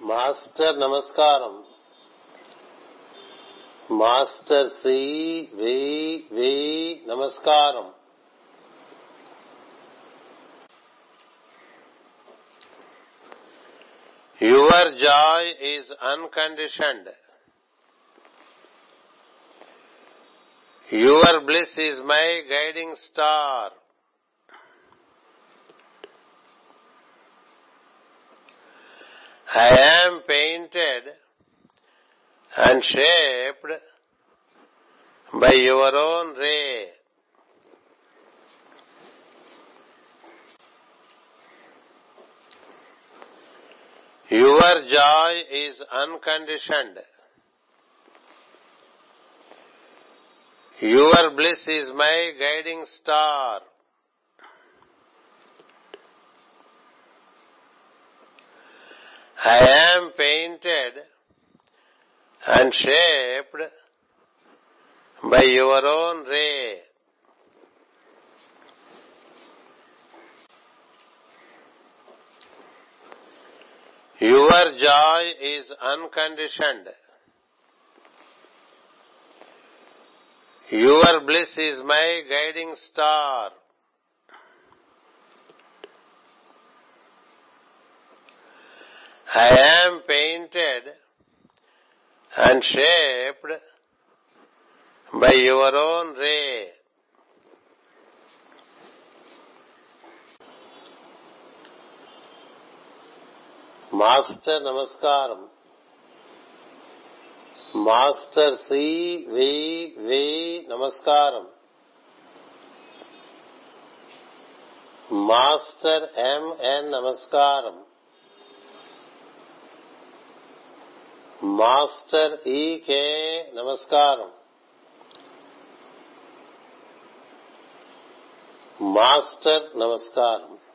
Master నమస్కారం. Master C V V నమస్కారం. Your joy is unconditioned. Your bliss is my guiding star. I am painted and shaped by your own ray. Your joy is unconditioned. Your bliss is my guiding star. I am painted and shaped by your own ray. Your joy is unconditioned. Your bliss is my guiding star. I am painted and shaped by your own ray. Master నమస్కారం master C V V నమస్కారం master MN నమస్కారం Master EK నమస్కారం. Master నమస్కారం.